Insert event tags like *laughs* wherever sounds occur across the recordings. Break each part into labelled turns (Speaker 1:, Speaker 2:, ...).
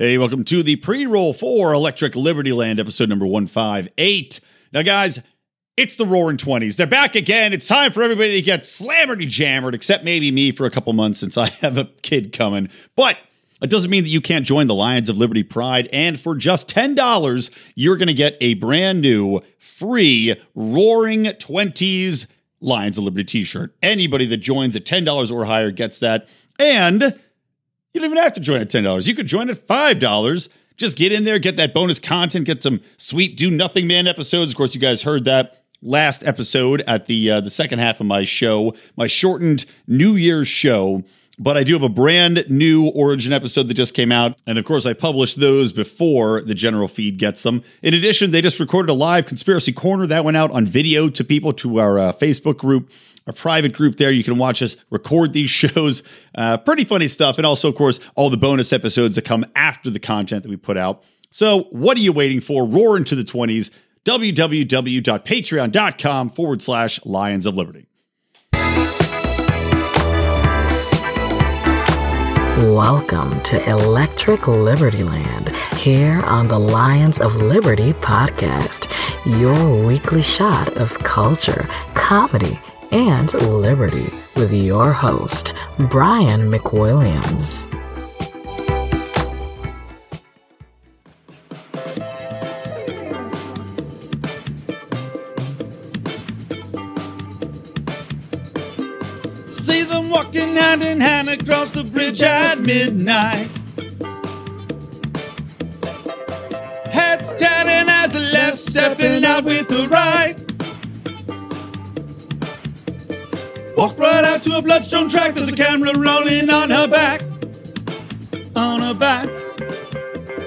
Speaker 1: Hey, welcome to the pre roll for Electric Liberty Land, episode number 158. Now, guys, it's the roaring 20s. They're back again. It's time for everybody to get slammered jammered, except maybe me for a couple months since I *laughs* have a kid coming. But it doesn't mean that you can't join the Lions of Liberty Pride. And for just $10, you're going to get a brand new free Roaring 20s Lions of Liberty t shirt. Anybody that joins at $10 or higher gets that. And you don't even have to join at $10. You could join at $5. Just get in there, get that bonus content, get some sweet do nothing man episodes. Of course, you guys heard that last episode at the uh, the second half of my show, my shortened New Year's show. But I do have a brand new Origin episode that just came out. And of course, I published those before the general feed gets them. In addition, they just recorded a live Conspiracy Corner that went out on video to people to our uh, Facebook group a private group there. You can watch us record these *laughs* shows. Uh, pretty funny stuff. And also, of course, all the bonus episodes that come after the content that we put out. So, what are you waiting for? Roar into the 20s. www.patreon.com forward slash Lions of Liberty.
Speaker 2: Welcome to Electric Liberty Land here on the Lions of Liberty podcast, your weekly shot of culture, comedy, and liberty with your host, Brian McWilliams.
Speaker 1: See them walking hand in hand across the bridge at midnight. Heads turning as the left stepping out with the right. Walk right out to a bloodstone track. There's a camera rolling on her back. On her back.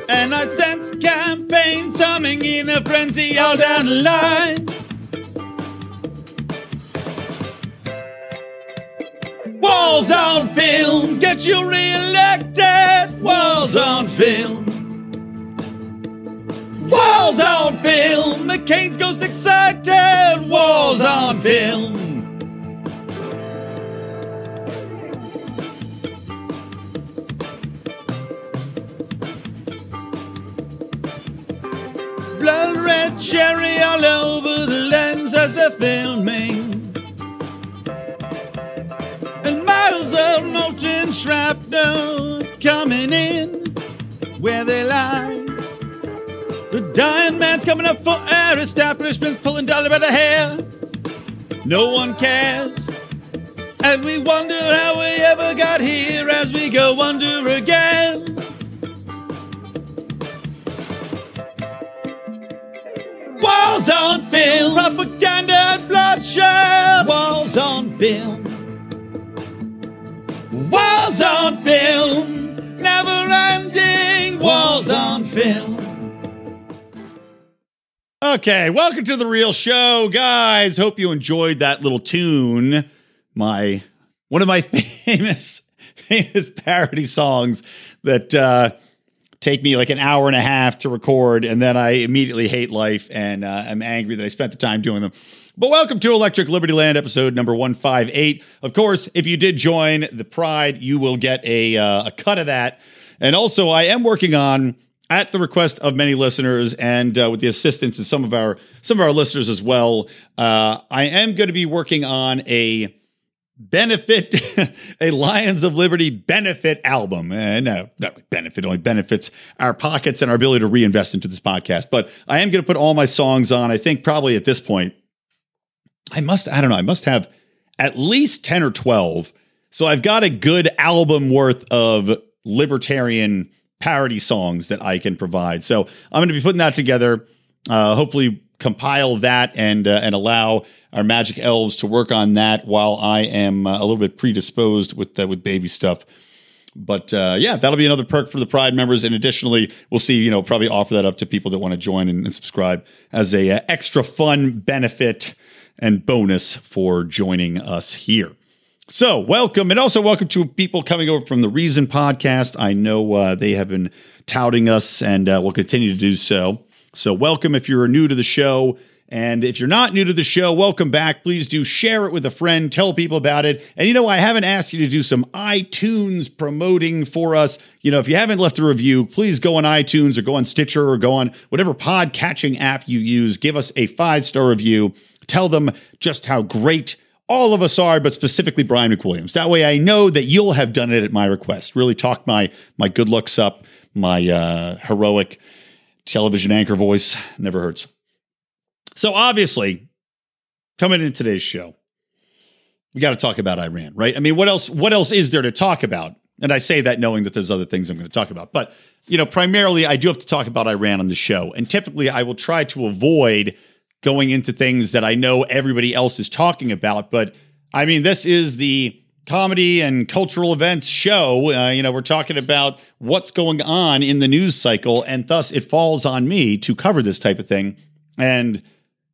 Speaker 1: And I sense campaign humming in a frenzy all down the line. Walls on film, get you reelected. Walls on film. Walls on film, McCain's ghost excited. Walls on film. Cherry all over the lens as they're filming. And miles of molten shrapnel coming in where they lie. The dying man's coming up for air, establishment's pulling Dolly by the hair. No one cares. And we wonder how we ever got here as we go under again. Walls on film, propaganda and bloodshed. Walls on film. Walls on film, never ending. Walls on film. Okay, welcome to the real show, guys. Hope you enjoyed that little tune. My one of my *laughs* famous famous parody songs that uh take me like an hour and a half to record, and then I immediately hate life and uh, I'm angry that I spent the time doing them. But welcome to Electric Liberty Land episode number 158. Of course, if you did join the Pride, you will get a, uh, a cut of that. And also, I am working on at the request of many listeners and uh, with the assistance of some of our some of our listeners as well. Uh, I am going to be working on a benefit *laughs* a lions of liberty benefit album. And uh, not benefit only benefits our pockets and our ability to reinvest into this podcast. But i am going to put all my songs on. I think probably at this point i must i don't know i must have at least 10 or 12 so i've got a good album worth of libertarian parody songs that i can provide. So i'm going to be putting that together. Uh, hopefully compile that and uh, and allow our magic elves to work on that while I am uh, a little bit predisposed with uh, with baby stuff. But uh, yeah, that'll be another perk for the Pride members. And additionally, we'll see, you know, probably offer that up to people that want to join and, and subscribe as a uh, extra fun benefit and bonus for joining us here. So, welcome, and also welcome to people coming over from the Reason podcast. I know uh, they have been touting us and uh, will continue to do so. So, welcome if you're new to the show And if you're not new to the show, welcome back. Please do share it with a friend, tell people about it. And you know, I haven't asked you to do some iTunes promoting for us. You know, if you haven't left a review, please go on iTunes or go on Stitcher or go on whatever pod catching app you use. Give us a five star review. Tell them just how great all of us are, but specifically Brian McWilliams. That way I know that you'll have done it at my request. Really talk my my good looks up, my uh, heroic television anchor voice. Never hurts. So obviously, coming in today's show, we got to talk about Iran, right? I mean, what else? What else is there to talk about? And I say that knowing that there's other things I'm going to talk about, but you know, primarily I do have to talk about Iran on the show, and typically I will try to avoid going into things that I know everybody else is talking about. But I mean, this is the comedy and cultural events show. Uh, you know, we're talking about what's going on in the news cycle, and thus it falls on me to cover this type of thing. And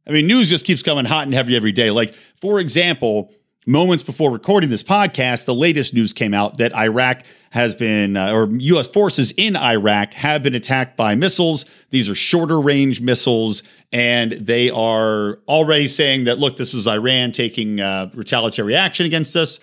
Speaker 1: I mean, news just keeps coming hot and heavy every day. Like, for example, moments before recording this podcast, the latest news came out that Iraq has been, uh, or U.S. forces in Iraq have been attacked by missiles. These are shorter range missiles, and they are already saying that, look, this was Iran taking uh, retaliatory action against us.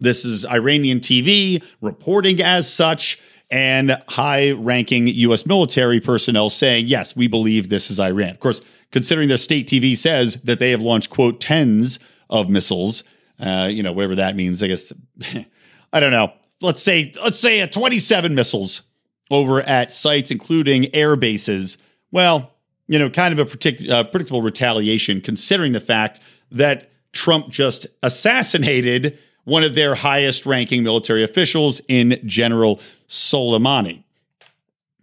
Speaker 1: This is Iranian TV reporting as such, and high ranking U.S. military personnel saying, yes, we believe this is Iran. Of course, considering their state TV says that they have launched, quote, tens of missiles, uh, you know, whatever that means. I guess, *laughs* I don't know. Let's say, let's say a 27 missiles over at sites, including air bases. Well, you know, kind of a predict, uh, predictable retaliation, considering the fact that Trump just assassinated one of their highest ranking military officials in General Soleimani.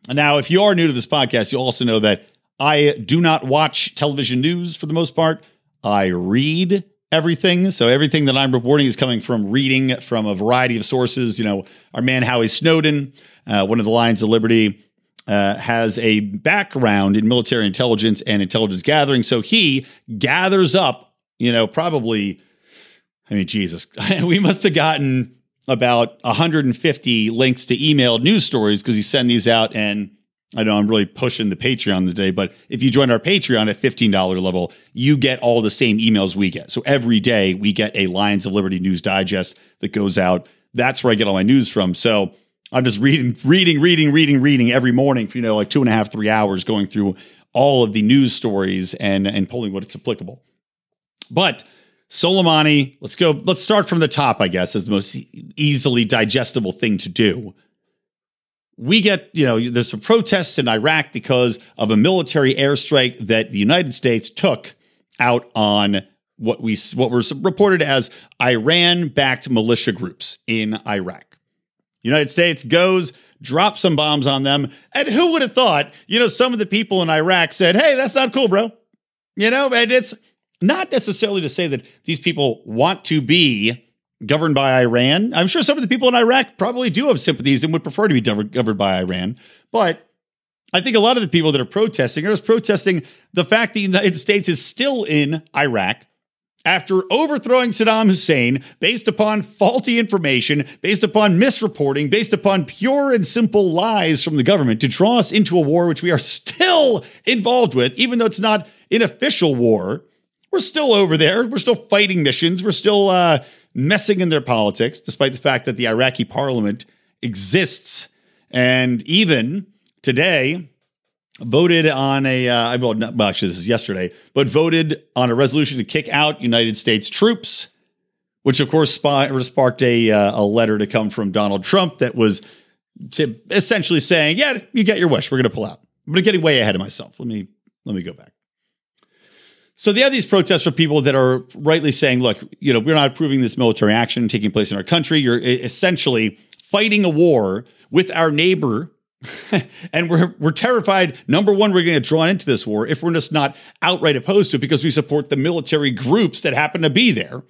Speaker 1: Now, if you are new to this podcast, you'll also know that I do not watch television news for the most part. I read everything. So everything that I'm reporting is coming from reading from a variety of sources. You know, our man Howie Snowden, uh, one of the Lions of Liberty, uh, has a background in military intelligence and intelligence gathering. So he gathers up, you know, probably, I mean, Jesus, *laughs* we must have gotten about 150 links to emailed news stories because he sent these out and I know I'm really pushing the Patreon today, but if you join our Patreon at $15 level, you get all the same emails we get. So every day we get a Lions of Liberty news digest that goes out. That's where I get all my news from. So I'm just reading, reading, reading, reading, reading every morning for, you know, like two and a half, three hours going through all of the news stories and, and pulling what it's applicable. But Soleimani, let's go, let's start from the top, I guess, as the most easily digestible thing to do we get, you know, there's some protests in Iraq because of a military airstrike that the United States took out on what we what was reported as Iran-backed militia groups in Iraq. United States goes, drops some bombs on them, and who would have thought? You know, some of the people in Iraq said, "Hey, that's not cool, bro." You know, and it's not necessarily to say that these people want to be governed by Iran. I'm sure some of the people in Iraq probably do have sympathies and would prefer to be governed by Iran. But I think a lot of the people that are protesting are just protesting the fact that the United States is still in Iraq after overthrowing Saddam Hussein based upon faulty information, based upon misreporting, based upon pure and simple lies from the government to draw us into a war which we are still involved with, even though it's not an official war. We're still over there. We're still fighting missions. We're still uh, messing in their politics, despite the fact that the Iraqi parliament exists. And even today, voted on a uh, well, not, well, actually, this is yesterday, but voted on a resolution to kick out United States troops, which of course sparked a uh, a letter to come from Donald Trump that was essentially saying, "Yeah, you get your wish. We're going to pull out." But I'm getting way ahead of myself. Let me let me go back. So they have these protests from people that are rightly saying, look, you know, we're not approving this military action taking place in our country. You're essentially fighting a war with our neighbor. *laughs* and we're we're terrified. Number one, we're going to get drawn into this war if we're just not outright opposed to it because we support the military groups that happen to be there,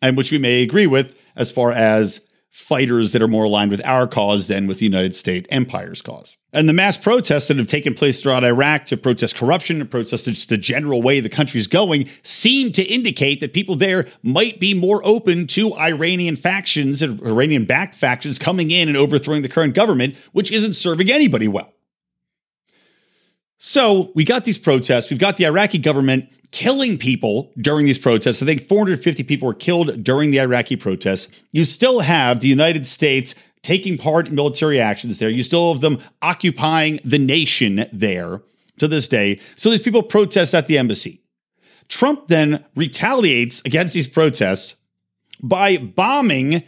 Speaker 1: and which we may agree with as far as fighters that are more aligned with our cause than with the United States Empire's cause. And the mass protests that have taken place throughout Iraq to protest corruption and protest just the general way the country's going seem to indicate that people there might be more open to Iranian factions and Iranian backed factions coming in and overthrowing the current government, which isn't serving anybody well. So we got these protests. We've got the Iraqi government killing people during these protests. I think 450 people were killed during the Iraqi protests. You still have the United States taking part in military actions there. You still have them occupying the nation there to this day. So these people protest at the embassy. Trump then retaliates against these protests by bombing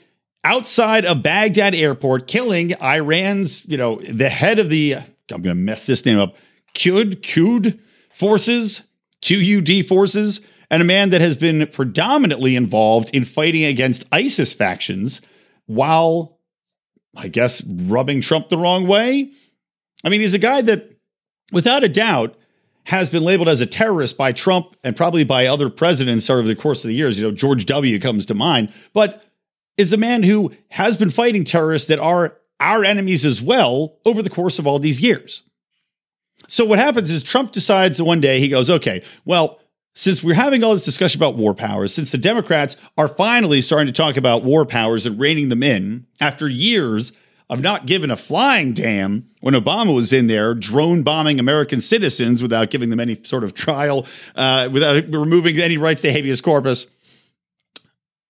Speaker 1: outside of Baghdad airport, killing Iran's, you know, the head of the, I'm going to mess this name up, Qud, Qud forces, QUD forces, and a man that has been predominantly involved in fighting against ISIS factions while, I guess, rubbing Trump the wrong way. I mean, he's a guy that, without a doubt, has been labeled as a terrorist by Trump and probably by other presidents over the course of the years. You know, George W. comes to mind, but is a man who has been fighting terrorists that are our enemies as well over the course of all these years. So what happens is Trump decides one day, he goes, okay, well, since we're having all this discussion about war powers, since the Democrats are finally starting to talk about war powers and reining them in after years of not giving a flying damn when Obama was in there drone bombing American citizens without giving them any sort of trial, uh, without removing any rights to habeas corpus.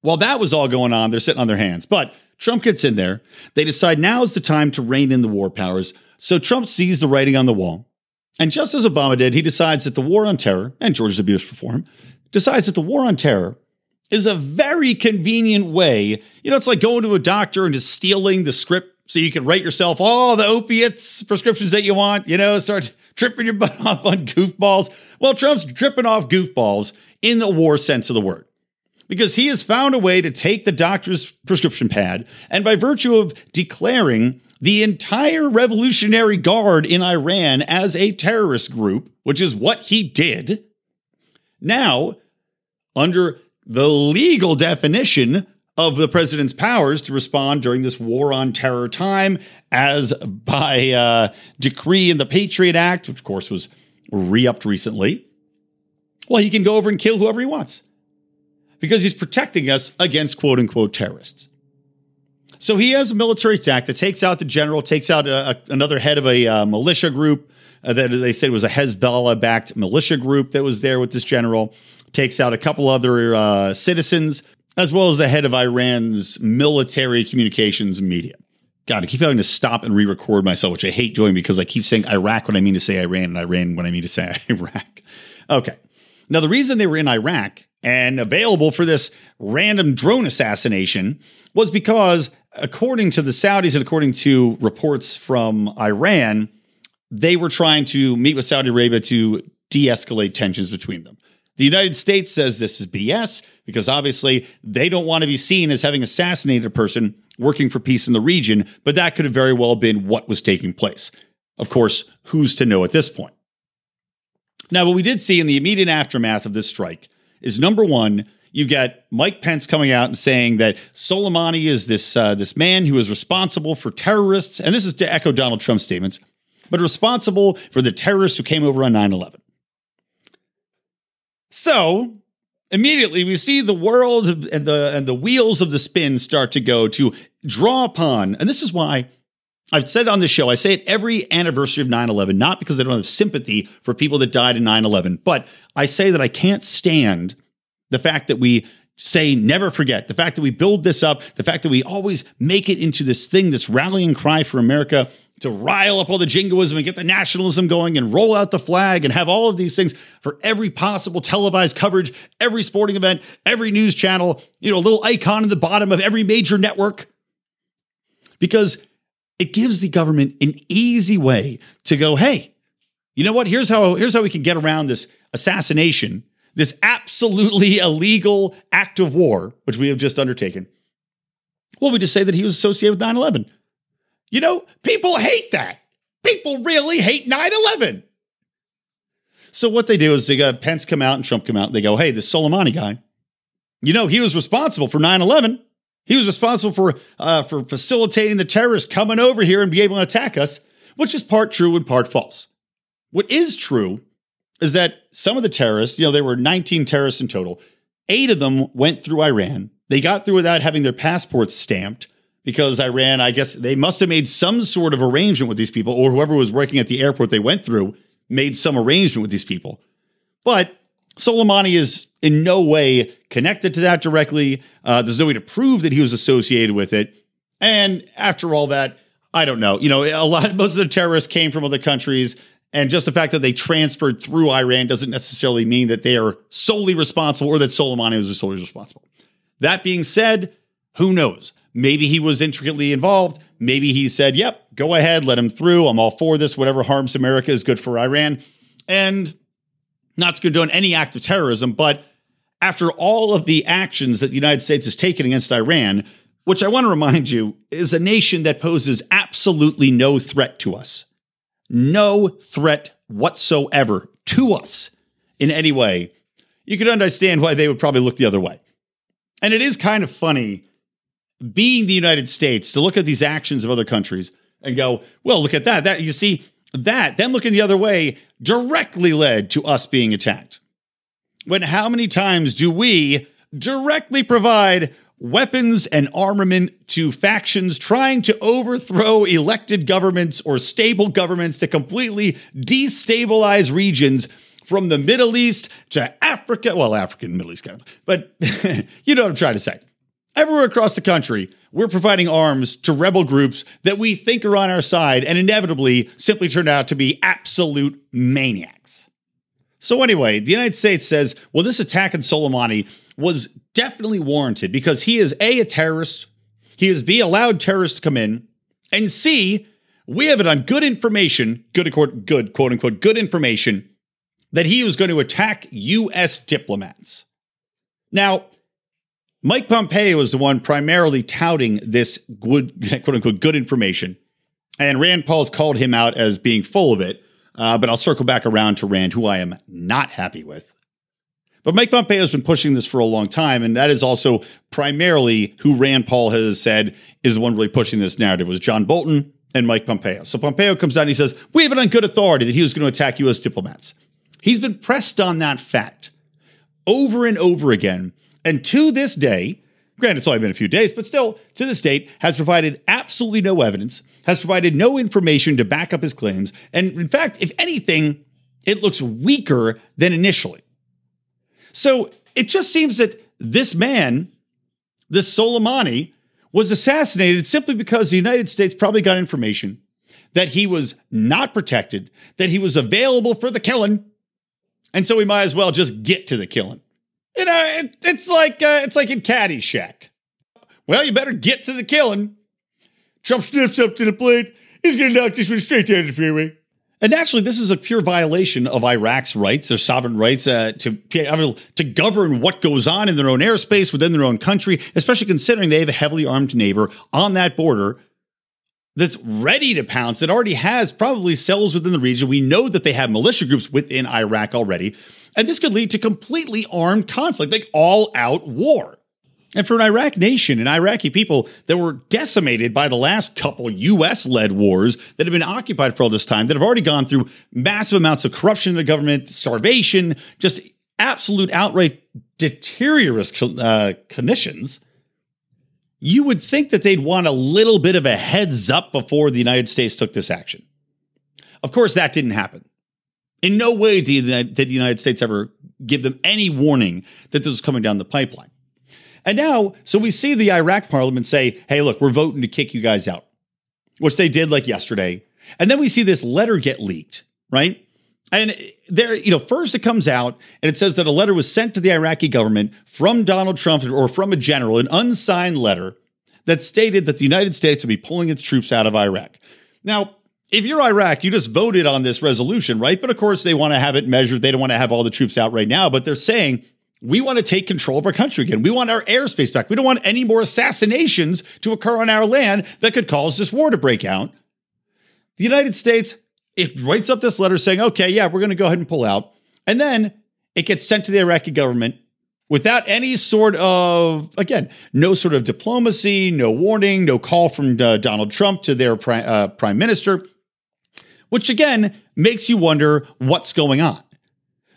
Speaker 1: While that was all going on, they're sitting on their hands. But Trump gets in there. They decide now is the time to rein in the war powers. So Trump sees the writing on the wall. And just as Obama did, he decides that the war on terror, and George W. Bush before him, decides that the war on terror is a very convenient way. You know, it's like going to a doctor and just stealing the script so you can write yourself all the opiates prescriptions that you want, you know, start tripping your butt *laughs* off on goofballs. Well, Trump's tripping off goofballs in the war sense of the word because he has found a way to take the doctor's prescription pad and by virtue of declaring the entire Revolutionary Guard in Iran as a terrorist group, which is what he did. Now, under the legal definition of the president's powers to respond during this war on terror time, as by uh, decree in the Patriot Act, which of course was re upped recently, well, he can go over and kill whoever he wants because he's protecting us against quote unquote terrorists. So he has a military attack that takes out the general, takes out a, a, another head of a uh, militia group uh, that they said was a Hezbollah backed militia group that was there with this general, takes out a couple other uh, citizens, as well as the head of Iran's military communications media. God, I keep having to stop and re record myself, which I hate doing because I keep saying Iraq when I mean to say Iran and Iran when I mean to say *laughs* Iraq. Okay. Now, the reason they were in Iraq and available for this random drone assassination was because according to the Saudis and according to reports from Iran, they were trying to meet with Saudi Arabia to de escalate tensions between them. The United States says this is BS because obviously they don't want to be seen as having assassinated a person working for peace in the region, but that could have very well been what was taking place. Of course, who's to know at this point? Now, what we did see in the immediate aftermath of this strike is number one, you get Mike Pence coming out and saying that Soleimani is this uh, this man who is responsible for terrorists, and this is to echo Donald Trump's statements, but responsible for the terrorists who came over on 9-11. So immediately we see the world and the and the wheels of the spin start to go to draw upon, and this is why I've said on this show, I say it every anniversary of 9 11, not because I don't have sympathy for people that died in 9 11, but I say that I can't stand the fact that we say never forget, the fact that we build this up, the fact that we always make it into this thing, this rallying cry for America to rile up all the jingoism and get the nationalism going and roll out the flag and have all of these things for every possible televised coverage, every sporting event, every news channel, you know, a little icon in the bottom of every major network. Because it gives the government an easy way to go, hey, you know what? Here's how here's how we can get around this assassination this absolutely illegal act of war, which we have just undertaken, well, we just say that he was associated with 9 11. You know, people hate that. People really hate 9 11. So what they do is they got Pence come out and Trump come out. And they go, hey, this Soleimani guy, you know, he was responsible for 9 11. He was responsible for, uh, for facilitating the terrorists coming over here and be able to attack us, which is part true and part false. What is true is that some of the terrorists, you know, there were 19 terrorists in total. Eight of them went through Iran. They got through without having their passports stamped because Iran, I guess they must have made some sort of arrangement with these people or whoever was working at the airport they went through made some arrangement with these people. But Soleimani is in no way connected to that directly. Uh, there's no way to prove that he was associated with it. And after all that, I don't know. You know, a lot *laughs* most of the terrorists came from other countries. And just the fact that they transferred through Iran doesn't necessarily mean that they are solely responsible or that Soleimani was solely responsible. That being said, who knows? Maybe he was intricately involved. Maybe he said, yep, go ahead, let him through. I'm all for this. Whatever harms America is good for Iran. And not to condone any act of terrorism, but after all of the actions that the United States has taken against Iran, which I want to remind you is a nation that poses absolutely no threat to us, no threat whatsoever to us in any way, you can understand why they would probably look the other way. And it is kind of funny being the United States to look at these actions of other countries and go, well, look at that. That you see that, then looking the other way directly led to us being attacked. When how many times do we directly provide weapons and armament to factions trying to overthrow elected governments or stable governments to completely destabilize regions from the Middle East to Africa? Well, African Middle East kind of, but *laughs* you know what I'm trying to say. Everywhere across the country, we're providing arms to rebel groups that we think are on our side and inevitably simply turn out to be absolute maniacs. So, anyway, the United States says, well, this attack on Soleimani was definitely warranted because he is A, a terrorist, he is B, allowed terrorists to come in, and C, we have it on good information, good, good quote unquote, good information that he was going to attack U.S. diplomats. Now, Mike Pompeo was the one primarily touting this good, *laughs* quote unquote, good information. And Rand Paul's called him out as being full of it. Uh, but I'll circle back around to Rand, who I am not happy with. But Mike Pompeo has been pushing this for a long time, and that is also primarily who Rand Paul has said is the one really pushing this narrative was John Bolton and Mike Pompeo. So Pompeo comes out and he says, We have it on good authority that he was going to attack U.S. diplomats. He's been pressed on that fact over and over again and to this day, granted, it's only been a few days, but still, to this date, has provided absolutely no evidence, has provided no information to back up his claims. And in fact, if anything, it looks weaker than initially. So it just seems that this man, this Soleimani, was assassinated simply because the United States probably got information that he was not protected, that he was available for the killing. And so we might as well just get to the killing. You know, it, it's like uh, it's like in Caddyshack. Well, you better get to the killing. Trump sniffs up to the plate. He's going to knock this one straight down the fairway. And naturally, this is a pure violation of Iraq's rights, their sovereign rights uh, to to govern what goes on in their own airspace within their own country, especially considering they have a heavily armed neighbor on that border that's ready to pounce, that already has probably cells within the region. We know that they have militia groups within Iraq already. And this could lead to completely armed conflict, like all out war. And for an Iraq nation and Iraqi people that were decimated by the last couple US led wars that have been occupied for all this time, that have already gone through massive amounts of corruption in the government, starvation, just absolute outright deteriorous uh, conditions, you would think that they'd want a little bit of a heads up before the United States took this action. Of course, that didn't happen. In no way did the United States ever give them any warning that this was coming down the pipeline. And now, so we see the Iraq parliament say, hey, look, we're voting to kick you guys out, which they did like yesterday. And then we see this letter get leaked, right? And there, you know, first it comes out and it says that a letter was sent to the Iraqi government from Donald Trump or from a general, an unsigned letter that stated that the United States would be pulling its troops out of Iraq. Now, if you're Iraq, you just voted on this resolution, right? But of course, they want to have it measured. They don't want to have all the troops out right now, but they're saying, we want to take control of our country again. We want our airspace back. We don't want any more assassinations to occur on our land that could cause this war to break out. The United States it writes up this letter saying, okay, yeah, we're going to go ahead and pull out. And then it gets sent to the Iraqi government without any sort of, again, no sort of diplomacy, no warning, no call from uh, Donald Trump to their pri- uh, prime minister which again makes you wonder what's going on.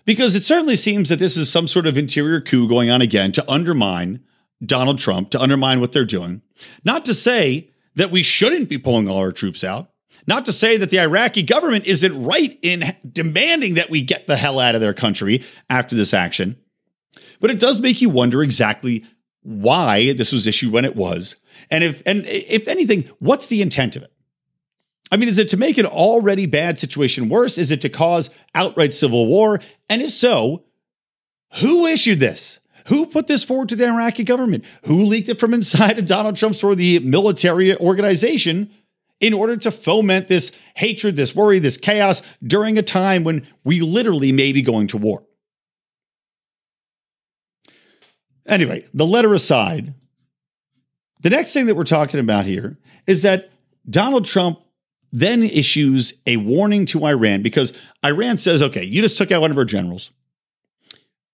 Speaker 1: Because it certainly seems that this is some sort of interior coup going on again to undermine Donald Trump, to undermine what they're doing. Not to say that we shouldn't be pulling all our troops out. Not to say that the Iraqi government isn't right in demanding that we get the hell out of their country after this action, but it does make you wonder exactly why this was issued when it was, and if and if anything, what's the intent of it? I mean, is it to make an already bad situation worse? Is it to cause outright civil war? And if so, who issued this? Who put this forward to the Iraqi government? Who leaked it from inside of Donald Trump's or the military organization in order to foment this hatred, this worry, this chaos during a time when we literally may be going to war? Anyway, the letter aside, the next thing that we're talking about here is that Donald Trump then issues a warning to Iran because Iran says, okay, you just took out one of our generals.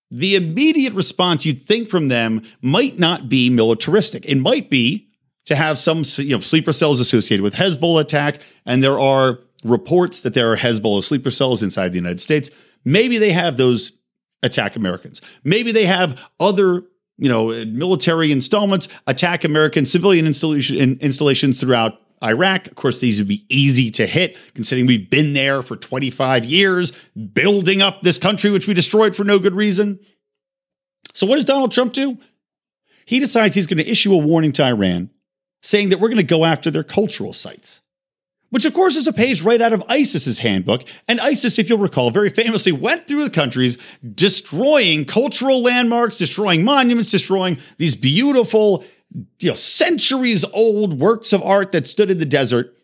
Speaker 1: The immediate response you'd think from them might not be militaristic. It might be to have some you know, sleeper cells associated with Hezbollah attack. And there are reports that there are Hezbollah sleeper cells inside the United States. Maybe they have those attack Americans. Maybe they have other you know military installments attack American civilian installation, installations throughout Iraq. Of course, these would be easy to hit, considering we've been there for 25 years, building up this country, which we destroyed for no good reason. So, what does Donald Trump do? He decides he's going to issue a warning to Iran saying that we're going to go after their cultural sites, which, of course, is a page right out of ISIS's handbook. And ISIS, if you'll recall, very famously went through the countries destroying cultural landmarks, destroying monuments, destroying these beautiful you know, centuries old works of art that stood in the desert.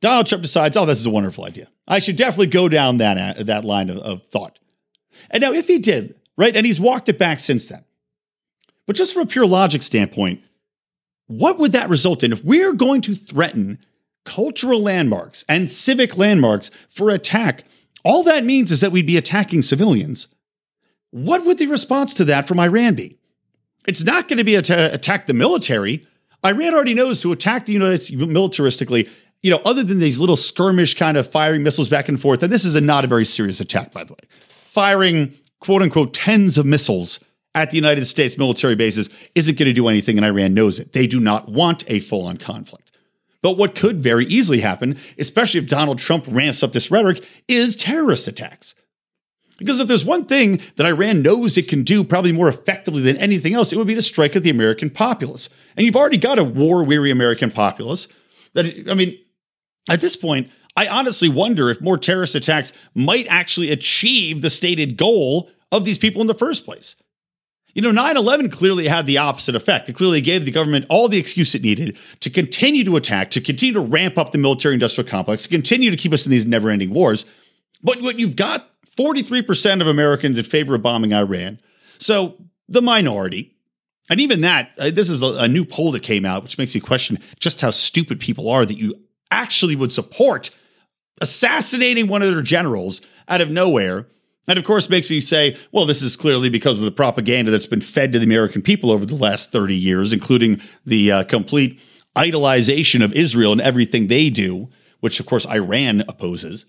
Speaker 1: Donald Trump decides, oh, this is a wonderful idea. I should definitely go down that, uh, that line of, of thought. And now, if he did, right, and he's walked it back since then, but just from a pure logic standpoint, what would that result in if we're going to threaten cultural landmarks and civic landmarks for attack? All that means is that we'd be attacking civilians. What would the response to that from Iran be? It's not going to be to attack the military. Iran already knows to attack the United States militaristically, you know, other than these little skirmish kind of firing missiles back and forth. And this is a not a very serious attack, by the way. Firing quote unquote tens of missiles at the United States military bases isn't going to do anything, and Iran knows it. They do not want a full on conflict. But what could very easily happen, especially if Donald Trump ramps up this rhetoric, is terrorist attacks. Because if there's one thing that Iran knows it can do probably more effectively than anything else, it would be to strike at the American populace. And you've already got a war weary American populace that, I mean, at this point, I honestly wonder if more terrorist attacks might actually achieve the stated goal of these people in the first place. You know, 9 11 clearly had the opposite effect. It clearly gave the government all the excuse it needed to continue to attack, to continue to ramp up the military industrial complex, to continue to keep us in these never ending wars. But what you've got 43% of Americans in favor of bombing Iran. So the minority, and even that, uh, this is a, a new poll that came out, which makes me question just how stupid people are that you actually would support assassinating one of their generals out of nowhere. And of course, makes me say, well, this is clearly because of the propaganda that's been fed to the American people over the last 30 years, including the uh, complete idolization of Israel and everything they do, which of course Iran opposes.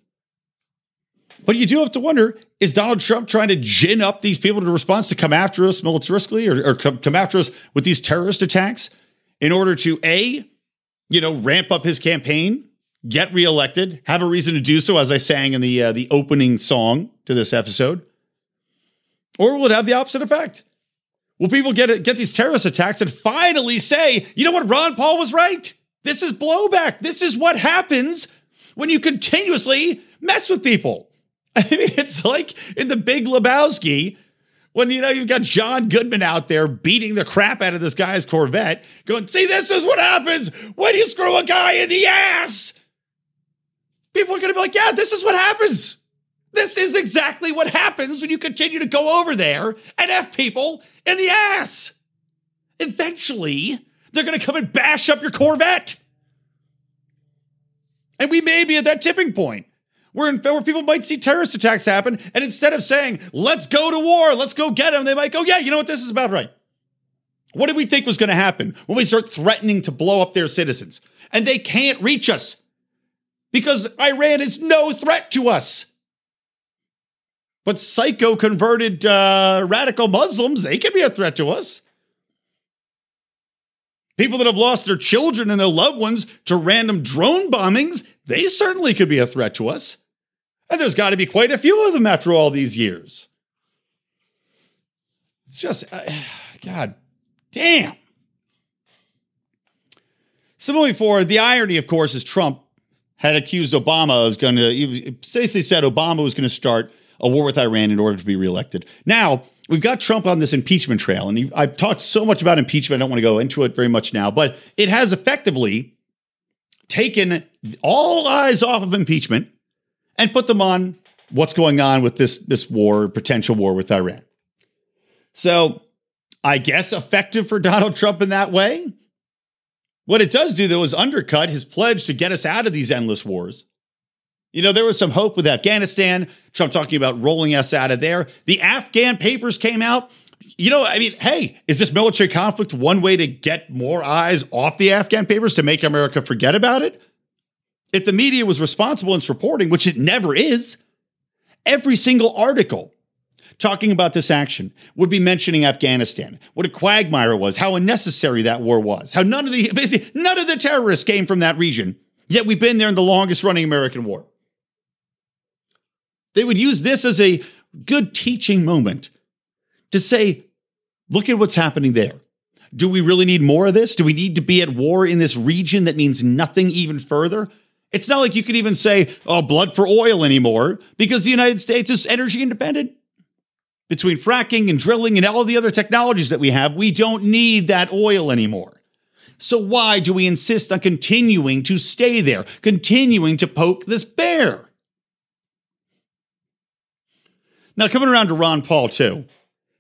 Speaker 1: But you do have to wonder is Donald Trump trying to gin up these people to response to come after us militaristically or, or come, come after us with these terrorist attacks in order to A, you know, ramp up his campaign, get reelected, have a reason to do so, as I sang in the, uh, the opening song to this episode? Or will it have the opposite effect? Will people get, get these terrorist attacks and finally say, you know what, Ron Paul was right? This is blowback. This is what happens when you continuously mess with people. *laughs* I mean, it's like in the Big Lebowski when you know you've got John Goodman out there beating the crap out of this guy's Corvette, going, "See, this is what happens when you screw a guy in the ass." People are going to be like, "Yeah, this is what happens. This is exactly what happens when you continue to go over there and f people in the ass." Eventually, they're going to come and bash up your Corvette. And we may be at that tipping point where, in, where people might see terrorist attacks happen, and instead of saying, let's go to war, let's go get them, they might go, yeah, you know what, this is about right. What did we think was going to happen when we start threatening to blow up their citizens? And they can't reach us because Iran is no threat to us. But psycho converted uh, radical Muslims, they can be a threat to us. People that have lost their children and their loved ones to random drone bombings, they certainly could be a threat to us. And there's got to be quite a few of them after all these years. It's just, uh, *sighs* God damn. Moving forward, the irony, of course, is Trump had accused Obama of going to, basically said Obama was going to start a war with Iran in order to be reelected. Now, we've got Trump on this impeachment trail, and I've talked so much about impeachment, I don't want to go into it very much now, but it has effectively taken all eyes off of impeachment and put them on what's going on with this, this war, potential war with Iran. So I guess effective for Donald Trump in that way. What it does do, though, is undercut his pledge to get us out of these endless wars. You know, there was some hope with Afghanistan, Trump talking about rolling us out of there. The Afghan papers came out. You know, I mean, hey, is this military conflict one way to get more eyes off the Afghan papers to make America forget about it? If the media was responsible in its reporting, which it never is, every single article talking about this action would be mentioning Afghanistan, what a quagmire was, how unnecessary that war was, how none of the basically none of the terrorists came from that region. Yet we've been there in the longest running American war. They would use this as a good teaching moment to say, look at what's happening there. Do we really need more of this? Do we need to be at war in this region that means nothing even further? It's not like you could even say, oh, blood for oil anymore, because the United States is energy independent. Between fracking and drilling and all the other technologies that we have, we don't need that oil anymore. So why do we insist on continuing to stay there, continuing to poke this bear? Now, coming around to Ron Paul, too.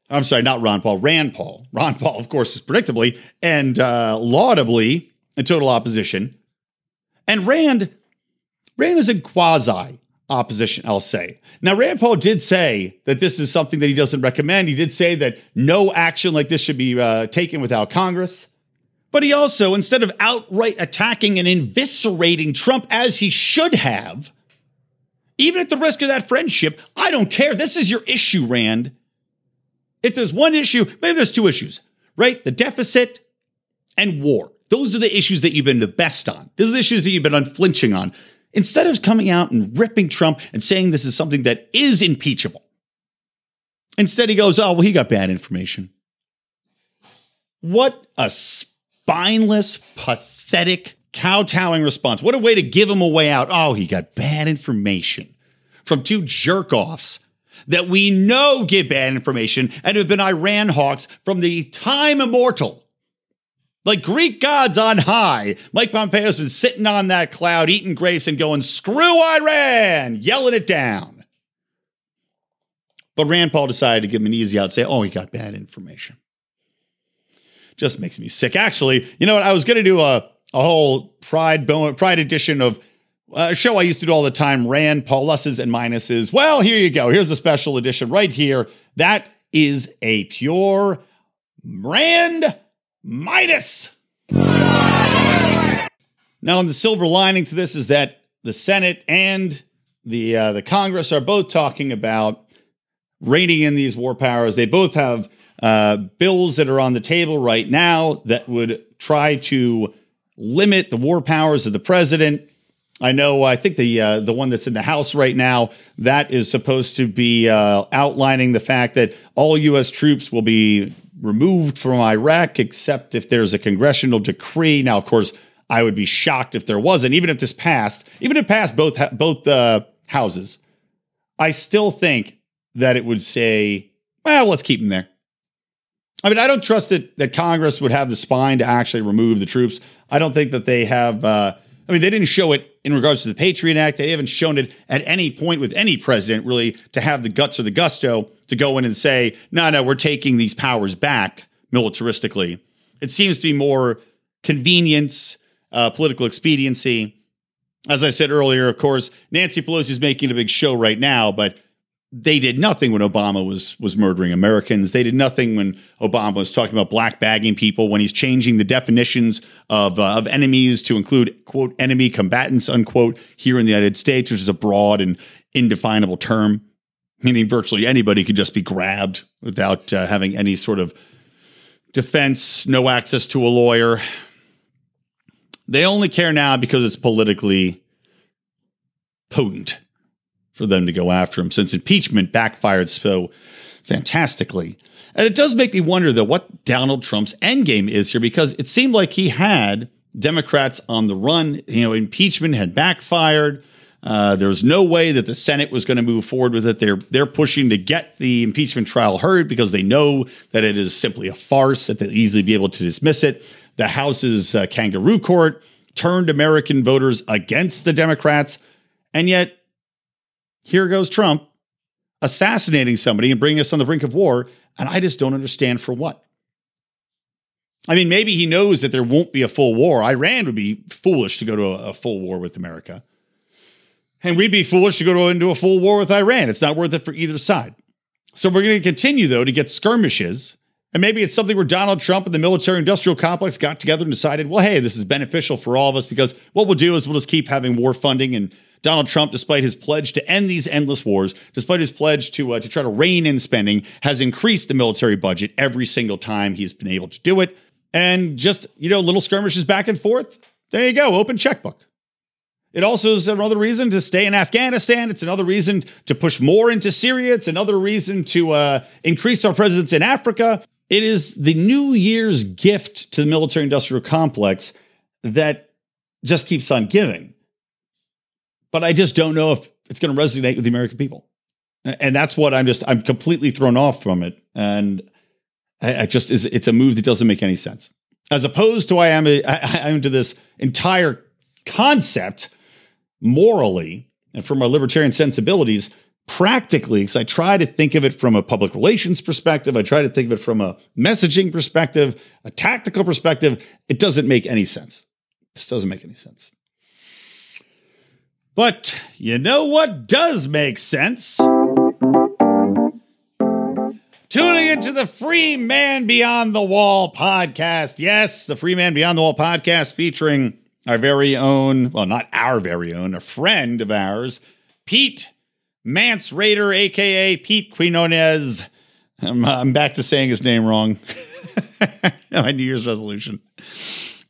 Speaker 1: I'm sorry, not Ron Paul, Rand Paul. Ron Paul, of course, is predictably and uh, laudably in total opposition. And Rand, Rand is in quasi opposition, I'll say. Now, Rand Paul did say that this is something that he doesn't recommend. He did say that no action like this should be uh, taken without Congress. But he also, instead of outright attacking and eviscerating Trump as he should have, even at the risk of that friendship, I don't care. This is your issue, Rand. If there's one issue, maybe there's two issues, right? The deficit and war. Those are the issues that you've been the best on. Those are the issues that you've been unflinching on. Instead of coming out and ripping Trump and saying this is something that is impeachable, instead he goes, oh, well, he got bad information. What a spineless, pathetic kowtowing response. What a way to give him a way out. Oh, he got bad information from two jerk offs that we know give bad information and have been Iran hawks from the time immortal. Like Greek gods on high, Mike Pompeo's been sitting on that cloud, eating grapes and going, screw Iran, yelling it down. But Rand Paul decided to give him an easy out, say, oh, he got bad information. Just makes me sick. Actually, you know what? I was going to do a a whole Pride Pride edition of a show I used to do all the time, Rand Paul and minuses. Well, here you go. Here's a special edition right here. That is a pure Rand minus. Now, the silver lining to this is that the Senate and the uh, the Congress are both talking about reining in these war powers. They both have uh, bills that are on the table right now that would try to limit the war powers of the president. I know. I think the uh, the one that's in the House right now that is supposed to be uh, outlining the fact that all U.S. troops will be removed from Iraq, except if there's a congressional decree. Now, of course, I would be shocked if there wasn't. Even if this passed, even if it passed both both uh, houses, I still think that it would say, "Well, let's keep them there." I mean, I don't trust that that Congress would have the spine to actually remove the troops. I don't think that they have. Uh, I mean, they didn't show it in regards to the Patriot Act. They haven't shown it at any point with any president really to have the guts or the gusto to go in and say, no, no, we're taking these powers back militaristically. It seems to be more convenience, uh, political expediency. As I said earlier, of course, Nancy Pelosi is making a big show right now, but they did nothing when Obama was was murdering Americans. They did nothing when Obama was talking about black bagging people. When he's changing the definitions of uh, of enemies to include quote enemy combatants unquote here in the United States, which is a broad and indefinable term, meaning virtually anybody could just be grabbed without uh, having any sort of defense, no access to a lawyer. They only care now because it's politically potent for them to go after him since impeachment backfired so fantastically. And it does make me wonder, though, what Donald Trump's endgame is here, because it seemed like he had Democrats on the run. You know, impeachment had backfired. Uh, there was no way that the Senate was going to move forward with it. They're they're pushing to get the impeachment trial heard because they know that it is simply a farce that they'll easily be able to dismiss it. The House's uh, kangaroo court turned American voters against the Democrats, and yet here goes Trump assassinating somebody and bringing us on the brink of war, and I just don't understand for what. I mean, maybe he knows that there won't be a full war. Iran would be foolish to go to a, a full war with America. And we'd be foolish to go to, into a full war with Iran. It's not worth it for either side. So we're going to continue, though, to get skirmishes. And maybe it's something where Donald Trump and the military industrial complex got together and decided, well, hey, this is beneficial for all of us because what we'll do is we'll just keep having war funding. And Donald Trump, despite his pledge to end these endless wars, despite his pledge to, uh, to try to rein in spending, has increased the military budget every single time he's been able to do it. And just, you know, little skirmishes back and forth. There you go, open checkbook. It also is another reason to stay in Afghanistan. It's another reason to push more into Syria. It's another reason to uh, increase our presence in Africa. It is the New Year's gift to the military industrial complex that just keeps on giving. But I just don't know if it's going to resonate with the American people. And that's what I'm just, I'm completely thrown off from it. And I, I just, is it's a move that doesn't make any sense. As opposed to I am, I, I am to this entire concept morally and from our libertarian sensibilities practically because I try to think of it from a public relations perspective. I try to think of it from a messaging perspective, a tactical perspective. It doesn't make any sense. This doesn't make any sense. But you know what does make sense? Tuning into the Free Man Beyond the Wall podcast. Yes, the Free Man Beyond the Wall podcast featuring our very own, well, not our very own, a friend of ours, Pete Mance Rayder, aka Pete Quinones. I'm, I'm back to saying his name wrong. *laughs* My New Year's resolution.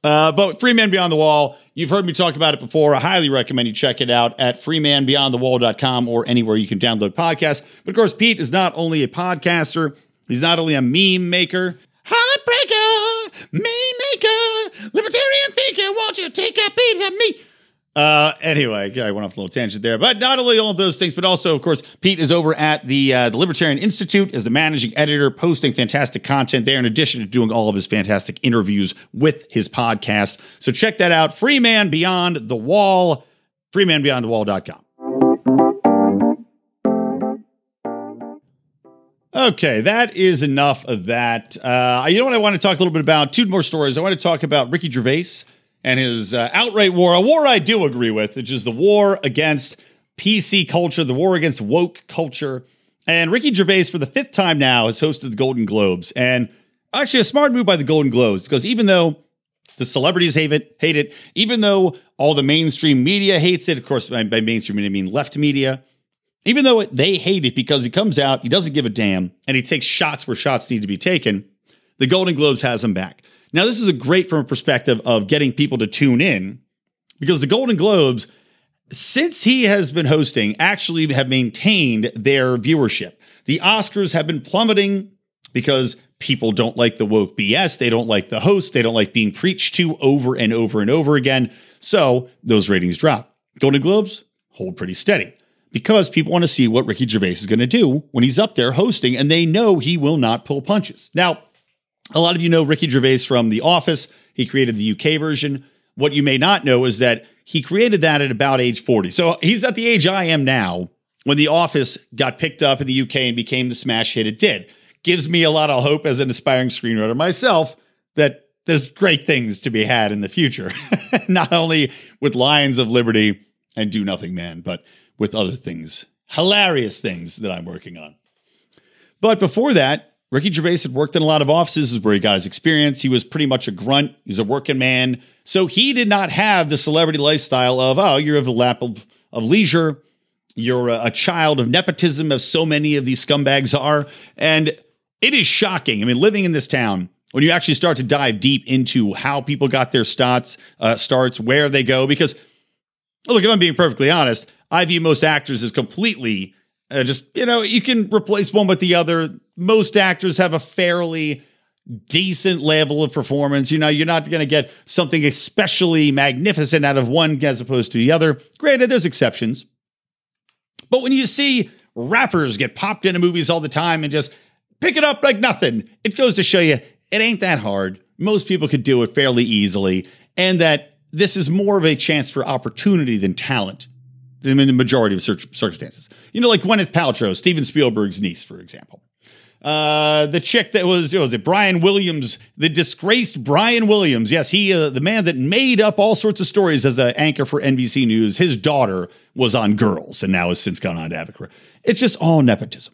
Speaker 1: Uh, but Free Man Beyond the Wall, you've heard me talk about it before. I highly recommend you check it out at freemanbeyondthewall.com or anywhere you can download podcasts. But of course, Pete is not only a podcaster, he's not only a meme maker, heartbreaker, meme maker, libertarian thinker, won't you take a piece of me? Uh, anyway, I went off a little tangent there, but not only all of those things, but also, of course, Pete is over at the uh, the Libertarian Institute as the managing editor, posting fantastic content there. In addition to doing all of his fantastic interviews with his podcast, so check that out. Free Man Beyond the Wall, freemanbeyondthewall.com. Okay, that is enough of that. Uh, you know what I want to talk a little bit about? Two more stories. I want to talk about Ricky Gervais and his uh, outright war, a war I do agree with, which is the war against PC culture, the war against woke culture. And Ricky Gervais, for the fifth time now, has hosted the Golden Globes. And actually, a smart move by the Golden Globes because even though the celebrities hate it, hate it, even though all the mainstream media hates it, of course, by, by mainstream I mean left media, even though they hate it because he comes out, he doesn't give a damn, and he takes shots where shots need to be taken, the Golden Globes has him back. Now, this is a great from a perspective of getting people to tune in because the Golden Globes, since he has been hosting, actually have maintained their viewership. The Oscars have been plummeting because people don't like the woke BS. They don't like the host. They don't like being preached to over and over and over again. So those ratings drop. Golden Globes hold pretty steady because people want to see what Ricky Gervais is going to do when he's up there hosting, and they know he will not pull punches. Now, a lot of you know Ricky Gervais from The Office. He created the UK version. What you may not know is that he created that at about age 40. So he's at the age I am now when The Office got picked up in the UK and became the smash hit it did. Gives me a lot of hope as an aspiring screenwriter myself that there's great things to be had in the future, *laughs* not only with Lions of Liberty and Do Nothing Man, but with other things, hilarious things that I'm working on. But before that, Ricky Gervais had worked in a lot of offices, is where he got his experience. He was pretty much a grunt, he's a working man. So he did not have the celebrity lifestyle of, oh, you're of a lap of, of leisure, you're a, a child of nepotism, as so many of these scumbags are. And it is shocking. I mean, living in this town, when you actually start to dive deep into how people got their starts, uh, starts, where they go, because look, if I'm being perfectly honest, I view most actors as completely uh, just, you know, you can replace one with the other. Most actors have a fairly decent level of performance. You know, you're not going to get something especially magnificent out of one as opposed to the other. Granted, there's exceptions. But when you see rappers get popped into movies all the time and just pick it up like nothing, it goes to show you it ain't that hard. Most people could do it fairly easily, and that this is more of a chance for opportunity than talent in the majority of circumstances. You know, like Gwyneth Paltrow, Steven Spielberg's niece, for example. Uh, the chick that was, was it Brian Williams, the disgraced Brian Williams. Yes, he, uh, the man that made up all sorts of stories as the anchor for NBC News. His daughter was on Girls and now has since gone on to have a career. It's just all nepotism.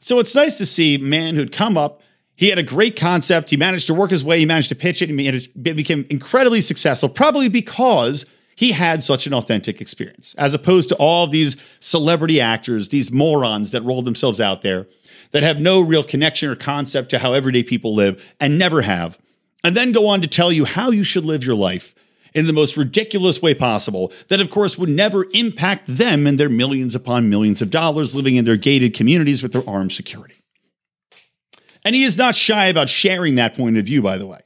Speaker 1: So it's nice to see man who'd come up. He had a great concept. He managed to work his way. He managed to pitch it. And it became incredibly successful, probably because he had such an authentic experience, as opposed to all these celebrity actors, these morons that roll themselves out there that have no real connection or concept to how everyday people live and never have, and then go on to tell you how you should live your life in the most ridiculous way possible, that of course would never impact them and their millions upon millions of dollars living in their gated communities with their armed security. And he is not shy about sharing that point of view, by the way.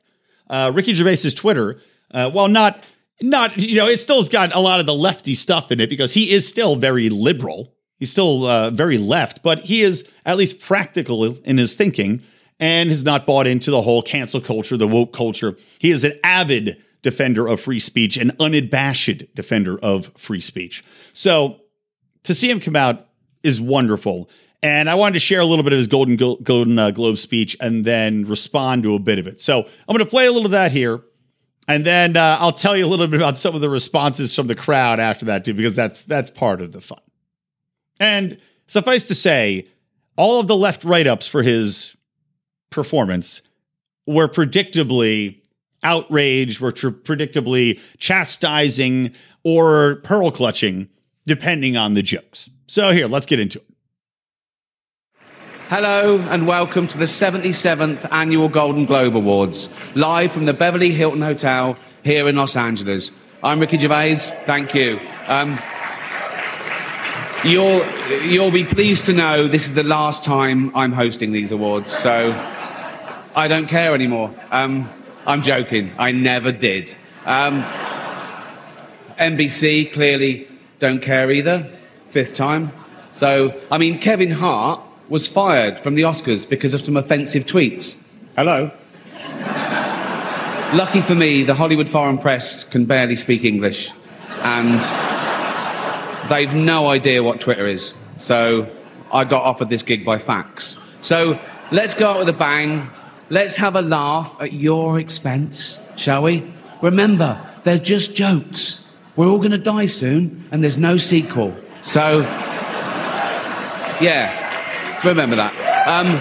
Speaker 1: Uh, Ricky Gervais's Twitter, uh, while not not you know, it still's got a lot of the lefty stuff in it because he is still very liberal. He's still uh, very left, but he is at least practical in his thinking and has not bought into the whole cancel culture, the woke culture. He is an avid defender of free speech, an unabashed defender of free speech. So to see him come out is wonderful. And I wanted to share a little bit of his Golden Golden uh, Globe speech and then respond to a bit of it. So I'm going to play a little of that here, and then uh, I'll tell you a little bit about some of the responses from the crowd after that too, because that's that's part of the fun. And suffice to say, all of the left write ups for his performance were predictably outraged, were tr- predictably chastising or pearl clutching, depending on the jokes. So, here, let's get into it.
Speaker 3: Hello and welcome to the 77th Annual Golden Globe Awards, live from the Beverly Hilton Hotel here in Los Angeles. I'm Ricky Gervais. Thank you. Um, You'll, you'll be pleased to know this is the last time I'm hosting these awards, so I don't care anymore. Um, I'm joking. I never did. Um, NBC clearly don't care either. Fifth time. So, I mean, Kevin Hart was fired from the Oscars because of some offensive tweets. Hello? Lucky for me, the Hollywood Foreign Press can barely speak English. And They've no idea what Twitter is. So I got offered this gig by fax. So let's go out with a bang. Let's have a laugh at your expense, shall we? Remember, they're just jokes. We're all going to die soon, and there's no sequel. So, yeah, remember that. Um,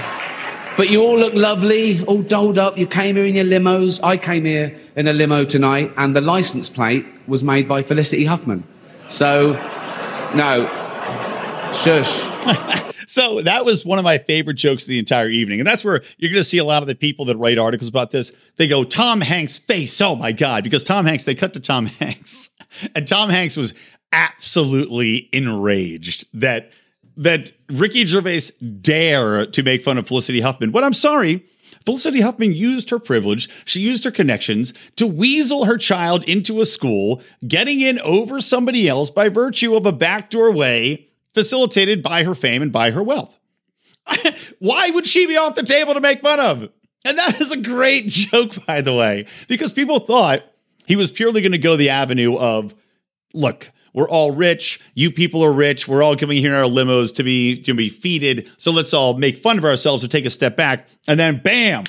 Speaker 3: but you all look lovely, all dolled up. You came here in your limos. I came here in a limo tonight, and the license plate was made by Felicity Huffman. So, no. Shush. *laughs*
Speaker 1: so that was one of my favorite jokes of the entire evening. And that's where you're going to see a lot of the people that write articles about this. They go, Tom Hanks' face. Oh my God. Because Tom Hanks, they cut to Tom *laughs* Hanks. And Tom Hanks was absolutely enraged that that Ricky Gervais dare to make fun of Felicity Huffman. But I'm sorry, Felicity Huffman used her privilege, she used her connections to weasel her child into a school, getting in over somebody else by virtue of a backdoor way facilitated by her fame and by her wealth. *laughs* Why would she be off the table to make fun of? And that is a great *laughs* joke, by the way, because people thought he was purely going to go the avenue of, look, we're all rich. You people are rich. We're all coming here in our limos to be to be feeded. So let's all make fun of ourselves and take a step back. And then bam,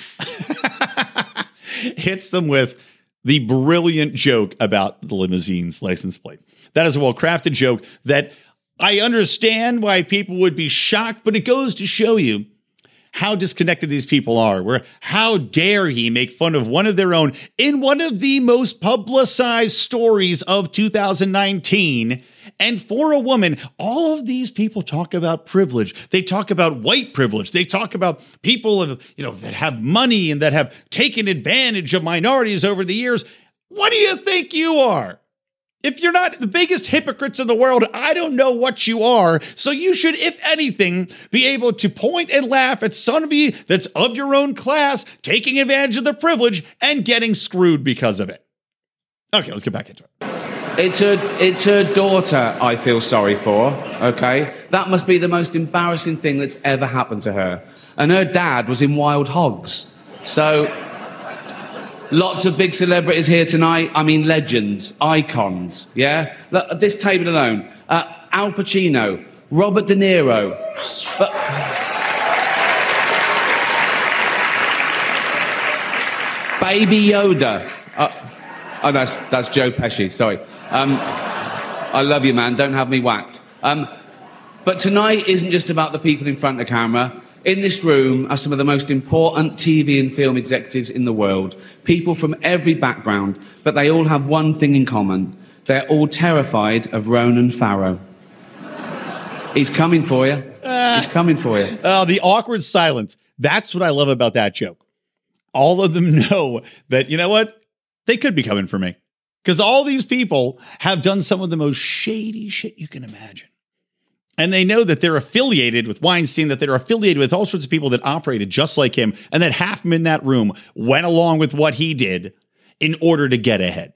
Speaker 1: *laughs* hits them with the brilliant joke about the limousine's license plate. That is a well crafted joke that I understand why people would be shocked, but it goes to show you how disconnected these people are. Where how dare he make fun of one of their own in one of the most publicized stories of 2019? And for a woman, all of these people talk about privilege. They talk about white privilege. They talk about people of, you know, that have money and that have taken advantage of minorities over the years. What do you think you are? If you're not the biggest hypocrites in the world, I don't know what you are. So you should, if anything, be able to point and laugh at somebody that's of your own class taking advantage of their privilege and getting screwed because of it. Okay, let's get back into it.
Speaker 3: It's her, it's her daughter I feel sorry for, okay? That must be the most embarrassing thing that's ever happened to her. And her dad was in Wild Hogs. So, lots of big celebrities here tonight. I mean, legends, icons, yeah? Look, at this table alone uh, Al Pacino, Robert De Niro. But. Baby Yoda. Uh, oh, that's, that's Joe Pesci, sorry. Um, I love you, man. Don't have me whacked. Um, but tonight isn't just about the people in front of the camera. In this room are some of the most important TV and film executives in the world, people from every background, but they all have one thing in common. They're all terrified of Ronan Farrow. He's coming for you. He's coming for you. *laughs*
Speaker 1: Uh, the awkward silence. That's what I love about that joke. All of them *laughs* know that, you know what? They could be coming for me. Because all these people have done some of the most shady shit you can imagine. And they know that they're affiliated with Weinstein, that they're affiliated with all sorts of people that operated just like him, and that half of them in that room went along with what he did in order to get ahead.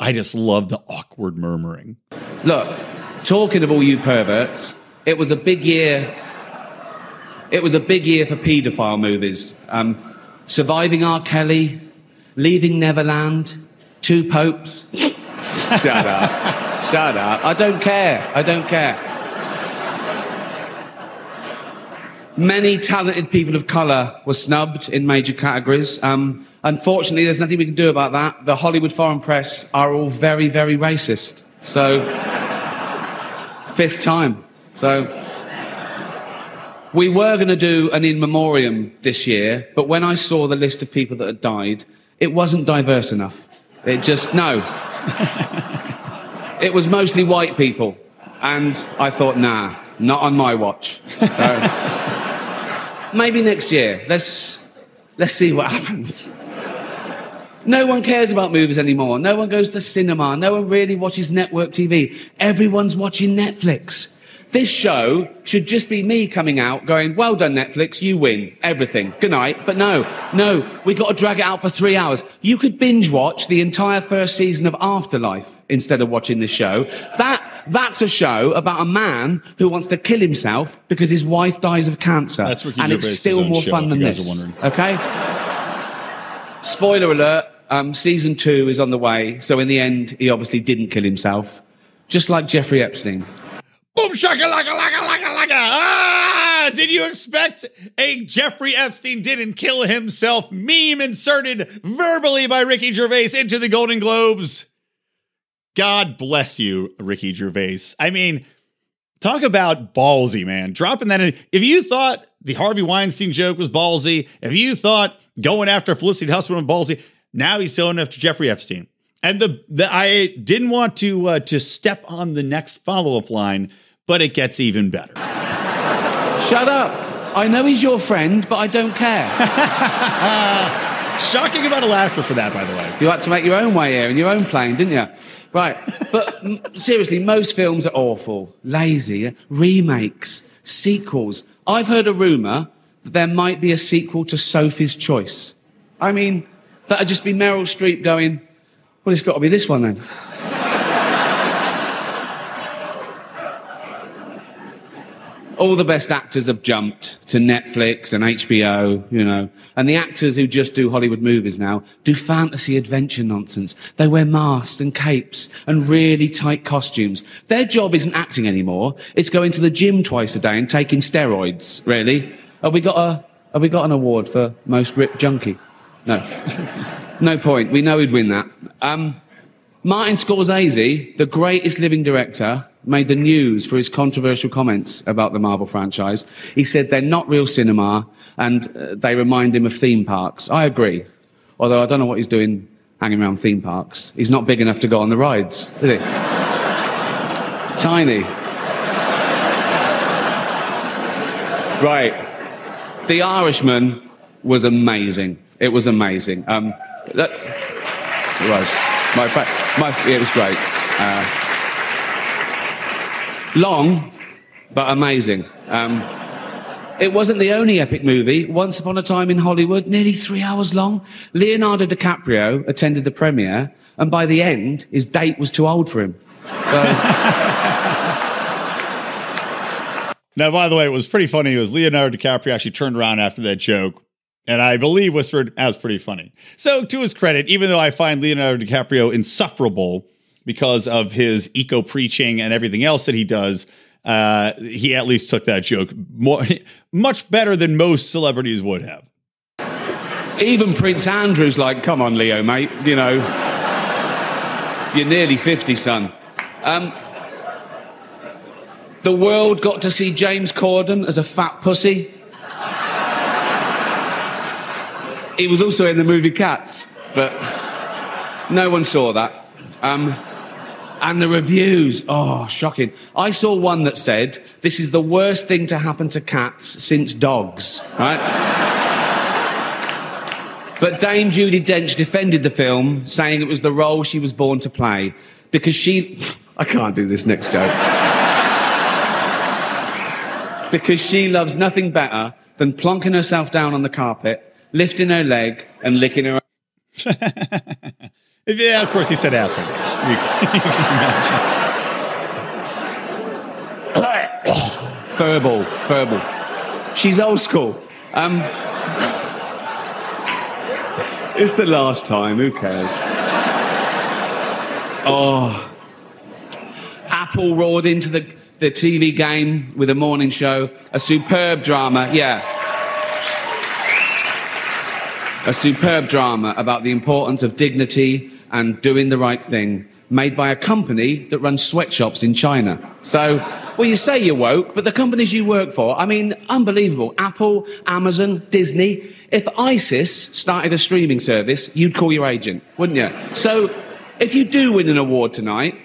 Speaker 1: I just love the awkward murmuring.
Speaker 3: Look, talking of all you perverts, it was a big year. It was a big year for paedophile movies. Um, Surviving R. Kelly, Leaving Neverland, Two Popes. Shut up. Shut up. I don't care. I don't care. Many talented people of colour were snubbed in major categories. Um, unfortunately, there's nothing we can do about that. The Hollywood foreign press are all very, very racist. So, fifth time. So, we were going to do an in memoriam this year, but when I saw the list of people that had died, it wasn't diverse enough. It just, no. it was mostly white people. And I thought, nah, not on my watch. So, maybe next year. Let's, let's see what *laughs* happens. No one cares about movies anymore. No one goes to cinema. No one really watches network TV. Everyone's watching Netflix. This show should just be me coming out going, well done, Netflix, you win everything. Good night. But no, no, we got to drag it out for three hours. You could binge watch the entire first season of Afterlife instead of watching this show. That, that's a show about a man who wants to kill himself because his wife dies of cancer.
Speaker 1: That's Ricky
Speaker 3: and it's still
Speaker 1: own
Speaker 3: more
Speaker 1: show,
Speaker 3: fun
Speaker 1: if
Speaker 3: than
Speaker 1: you guys
Speaker 3: this.
Speaker 1: wondering.
Speaker 3: Okay? Spoiler alert, um, season two is on the way. So in the end, he obviously didn't kill himself. Just like Jeffrey Epstein.
Speaker 1: Boom shaka laka laka laka laka. Ah! Did you expect a Jeffrey Epstein didn't kill himself meme inserted verbally by Ricky Gervais into the Golden Globes? God bless you, Ricky Gervais. I mean, talk about ballsy, man. Dropping that in. If you thought the Harvey Weinstein joke was ballsy, if you thought going after Felicity Huffman was ballsy, now he's going after Jeffrey Epstein. And the, the I didn't want to uh, to step on the next follow up line, but it gets even better.
Speaker 3: Shut up. I know he's your friend, but I don't care. *laughs*
Speaker 1: Shocking amount of laughter for that, by the way.
Speaker 3: You had to make your own way here in your own plane, didn't you? Right. But seriously, most films are awful, lazy, remakes, sequels. I've heard a rumour that there might be a sequel to Sophie's Choice. I mean, that'd just be Meryl Streep going, well, it's got to be this one then. All the best actors have jumped to Netflix and HBO, you know. And the actors who just do Hollywood movies now do fantasy adventure nonsense. They wear masks and capes and really tight costumes. Their job isn't acting anymore. It's going to the gym twice a day and taking steroids, really. Have we got a, have we got an award for most ripped junkie? No. *laughs* no point. We know he'd win that. Um, Martin Scorsese, the greatest living director, made the news for his controversial comments about the Marvel franchise. He said they're not real cinema and uh, they remind him of theme parks. I agree. Although I don't know what he's doing hanging around theme parks. He's not big enough to go on the rides, is he? it's tiny. Right. The Irishman was amazing. It was amazing. Um, that, it was. My, my, it was great. Long, but amazing. Um, it wasn't the only epic movie. Once Upon a Time in Hollywood, nearly three hours long. Leonardo DiCaprio attended the premiere, and by the end, his date was too old for him. So, *laughs*
Speaker 1: Now, by the way, it was pretty funny. It was Leonardo DiCaprio actually turned around after that joke, and I believe whispered, "That was pretty funny." So, to his credit, even though I find Leonardo DiCaprio insufferable because of his eco preaching and everything else that he does, uh, he at least took that joke more, *laughs* much better than most celebrities would have.
Speaker 3: even Prince Andrew's like, come on, Leo, mate, you know, you're nearly 50, son. Um, the world got to see James Corden as a fat pussy. He was also in the movie Cats, but no one saw that. Um, and the reviews, oh, shocking. I saw one that said, This is the worst thing to happen to cats since dogs, right? but Dame Judi Dench defended the film, saying it was the role she was born to play because she. I can't do this next joke. because she loves nothing better than plonking herself down on the carpet, lifting her leg, and licking her. *laughs*
Speaker 1: Yeah, of course, he said asshole. You-
Speaker 3: Furball, *laughs* *coughs* furball. She's old school. Um, *laughs* it's the last time. Who cares? Oh, Apple roared into the the TV game with a morning show, a superb drama. Yeah. A superb drama about the importance of dignity and doing the right thing, made by a company that runs sweatshops in China. So, well, you say you're woke, but the companies you work for, I mean, unbelievable. Apple, Amazon, Disney. If ISIS started a streaming service, you'd call your agent, wouldn't you? So, if you do win an award tonight,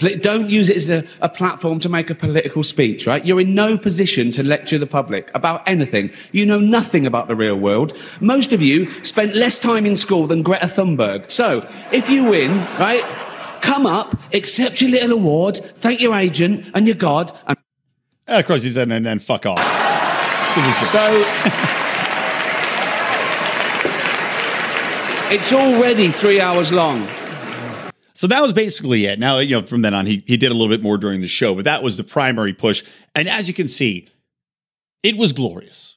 Speaker 3: don't use it as a, a platform to make a political speech, right? You're in no position to lecture the public about anything. You know nothing about the real world. Most of you spent less time in school than Greta Thunberg. So, if you win, right, come up, accept your little award, thank your agent and your God, and
Speaker 1: of course, he said, and then fuck off. *laughs*
Speaker 3: so. it's already three hours long.
Speaker 1: So that was basically it. Now, you know, from then on, he, he did a little bit more during the show, but that was the primary push. And as you can see, it was glorious.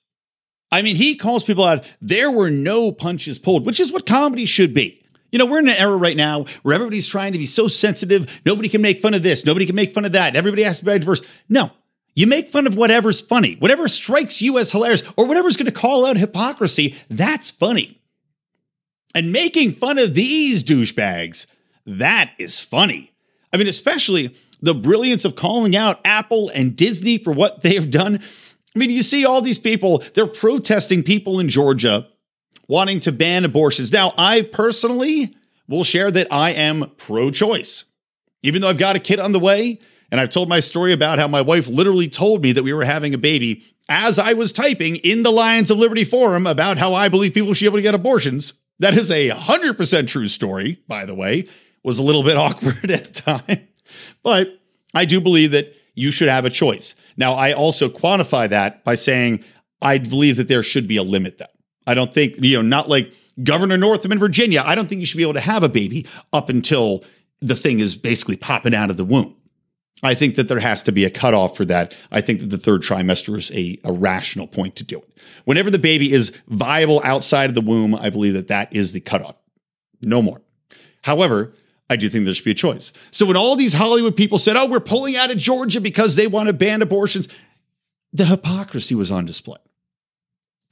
Speaker 1: I mean, he calls people out. There were no punches pulled, which is what comedy should be. You know, we're in an era right now where everybody's trying to be so sensitive. Nobody can make fun of this. Nobody can make fun of that. Everybody has to be diverse. No, you make fun of whatever's funny, whatever strikes you as hilarious, or whatever's going to call out hypocrisy. That's funny. And making fun of these douchebags, that is funny. I mean, especially the brilliance of calling out Apple and Disney for what they have done. I mean, you see all these people, they're protesting people in Georgia wanting to ban abortions. Now, I personally will share that I am pro choice. Even though I've got a kid on the way, and I've told my story about how my wife literally told me that we were having a baby as I was typing in the Lions of Liberty forum about how I believe people should be able to get abortions. That is a 100% true story, by the way. Was a little bit *laughs* awkward at the time. But I do believe that you should have a choice. Now, I also quantify that by saying I believe that there should be a limit, though. I don't think, you know, not like Governor Northam in Virginia. I don't think you should be able to have a baby up until the thing is basically popping out of the womb. I think that there has to be a cutoff for that. I think that the third trimester is a, a rational point to do it. Whenever the baby is viable outside of the womb, I believe that that is the cutoff. No more. However, I do think there should be a choice. So when all these Hollywood people said, oh, we're pulling out of Georgia because they want to ban abortions, the hypocrisy was on display.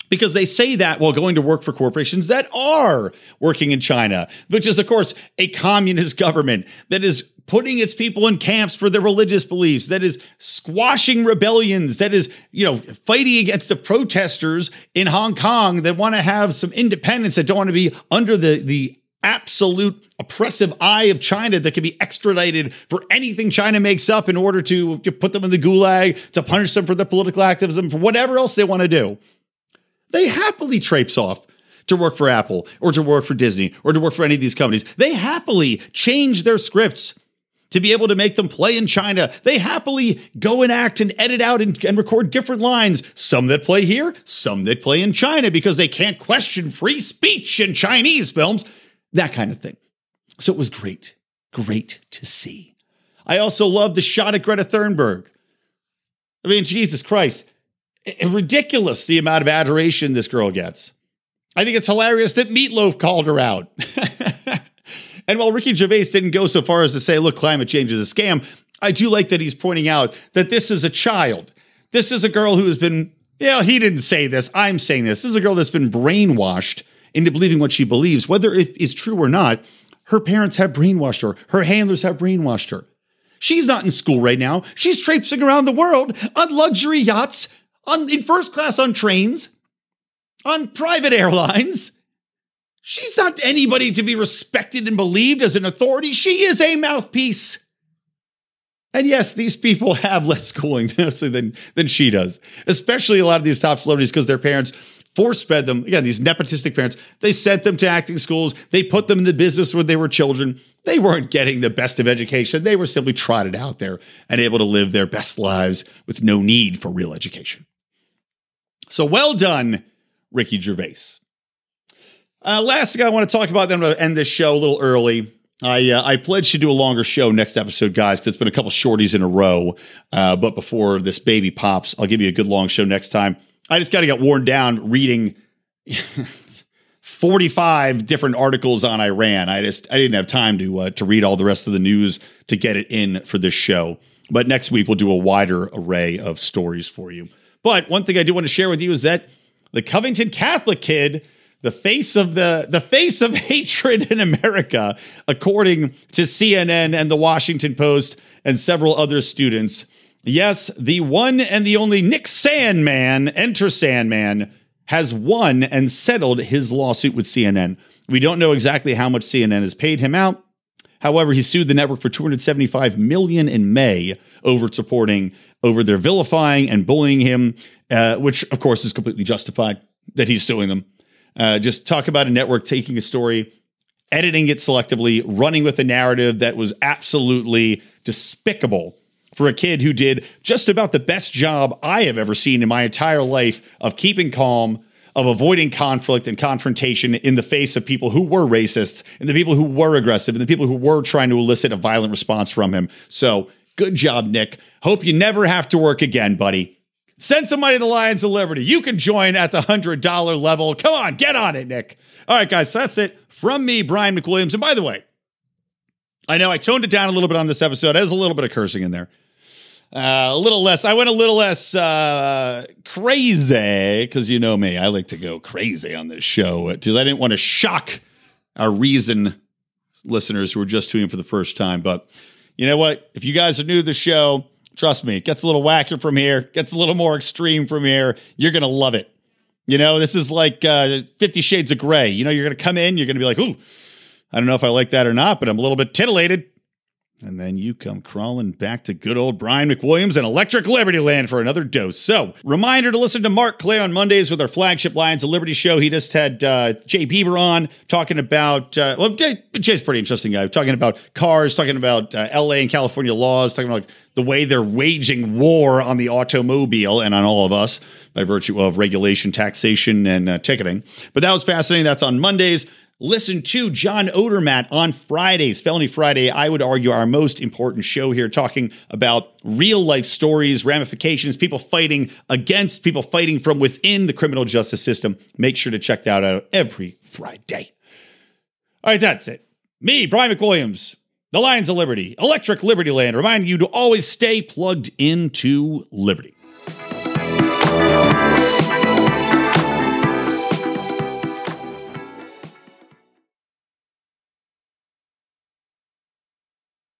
Speaker 1: Because they say that while going to work for corporations that are working in China, which is, of course, a communist government that is putting its people in camps for their religious beliefs, that is squashing rebellions, that is, you know, fighting against the protesters in Hong Kong that want to have some independence, that don't want to be under the, the absolute oppressive eye of China that can be extradited for anything China makes up in order to, put them in the gulag, to punish them for their political activism, for whatever else they want to do. They happily traipse off to work for Apple or to work for Disney or to work for any of these companies. They happily change their scripts to be able to make them play in China. They happily go and act and edit out and, and, record different lines, some that play here, some that play in China because they can't question free speech in Chinese films, that kind of thing. So it was great, great to see. I also love the shot at Greta Thunberg. I mean, Jesus Christ, ridiculous the amount of adoration this girl gets. I think it's hilarious that Meatloaf called her out. *laughs* and while Ricky Gervais didn't go so far as to say, look, climate change is a scam, I do like that he's pointing out that this is a child. This is a girl who has been, yeah, he didn't say this. I'm saying this. This is a girl that's been brainwashed into believing what she believes, whether it is true or not. Her parents have brainwashed her, her handlers have brainwashed her. She's not in school right now. She's traipsing around the world on luxury yachts, on in first class on trains, on private airlines. She's not anybody to be respected and believed as an authority. She is a mouthpiece. And yes, these people have less schooling *laughs* than, than she does, especially a lot of these top celebrities because their parents force fed them. Again, these nepotistic parents, they sent them to acting schools. They put them in the business when they were children. They weren't getting the best of education. They were simply trotted out there and able to live their best lives with no need for real education. So well done, Ricky Gervais. Uh, last thing I want to talk about, then I'm going to end this show a little early. I uh, I pledged to do a longer show next episode, guys, because it's been a couple shorties in a row. Uh, but before this baby pops, I'll give you a good long show next time. I just got to get worn down reading *laughs* 45 different articles on Iran. I just I didn't have time to uh, to read all the rest of the news to get it in for this show. But next week we'll do a wider array of stories for you. But one thing I do want to share with you is that the Covington Catholic kid, the face of the the face of *laughs* hatred in America, according to CNN and the Washington Post and several other students. Yes, the one and the only Nick Sandmann, enter Sandman, has won and settled his lawsuit with CNN. We don't know exactly how much CNN has paid him out. However, he sued the network for 275 million in May over supporting over their vilifying and bullying him, uh, which of course is completely justified that he's suing them. Uh, just talk about a network taking a story, editing it selectively, running with a narrative that was absolutely despicable for a kid who did just about the best job I have ever seen in my entire life of keeping calm, of avoiding conflict and confrontation in the face of people who were racist and the people who were aggressive and the people who were trying to elicit a violent response from him. So good job, Nick. Hope you never have to work again, buddy. Send some money to the Lions of Liberty. You can join at the $100 level. Come on, get on it, Nick. All right, guys, so that's it from me, Brian McWilliams. And by the way, I know I toned it down a little bit on this episode. There's a little bit of cursing in there. Uh, a little less. I went a little less uh, crazy because you know me. I like to go crazy on this show because I didn't want to shock our reason listeners who are just tuning in for the first time. But you know what? If you guys are new to the show, trust me, it gets a little wackier from here, gets a little more extreme from here. You're to love it. You know, this is like uh, 50 Shades of Gray. You know, you're to come in, you're to be like, ooh, I don't know if I like that or not, but I'm a little bit titillated. And then you come crawling back to good old Brian McWilliams and Electric Liberty Land for another dose. So, reminder to listen to Marc Clair on Mondays with our flagship Lions of Liberty show. He just had uh, Jay Beeber on talking about, uh, well, Jay, Jay's pretty interesting guy, talking about cars, talking about uh, LA and California laws, talking about the way they're waging war on the automobile and on all of us by virtue of regulation, taxation, and uh, ticketing. But that was fascinating. That's on Mondays. Listen to John Odermatt on Fridays, Felony Friday. I would argue our most important show here, talking about real life stories, ramifications, people fighting against, people fighting from within the criminal justice system. Make sure to check that out every Friday. All right, that's it. Me, Brian McWilliams, the Lions of Liberty, Electric Liberty Land, reminding you to always stay plugged into Liberty.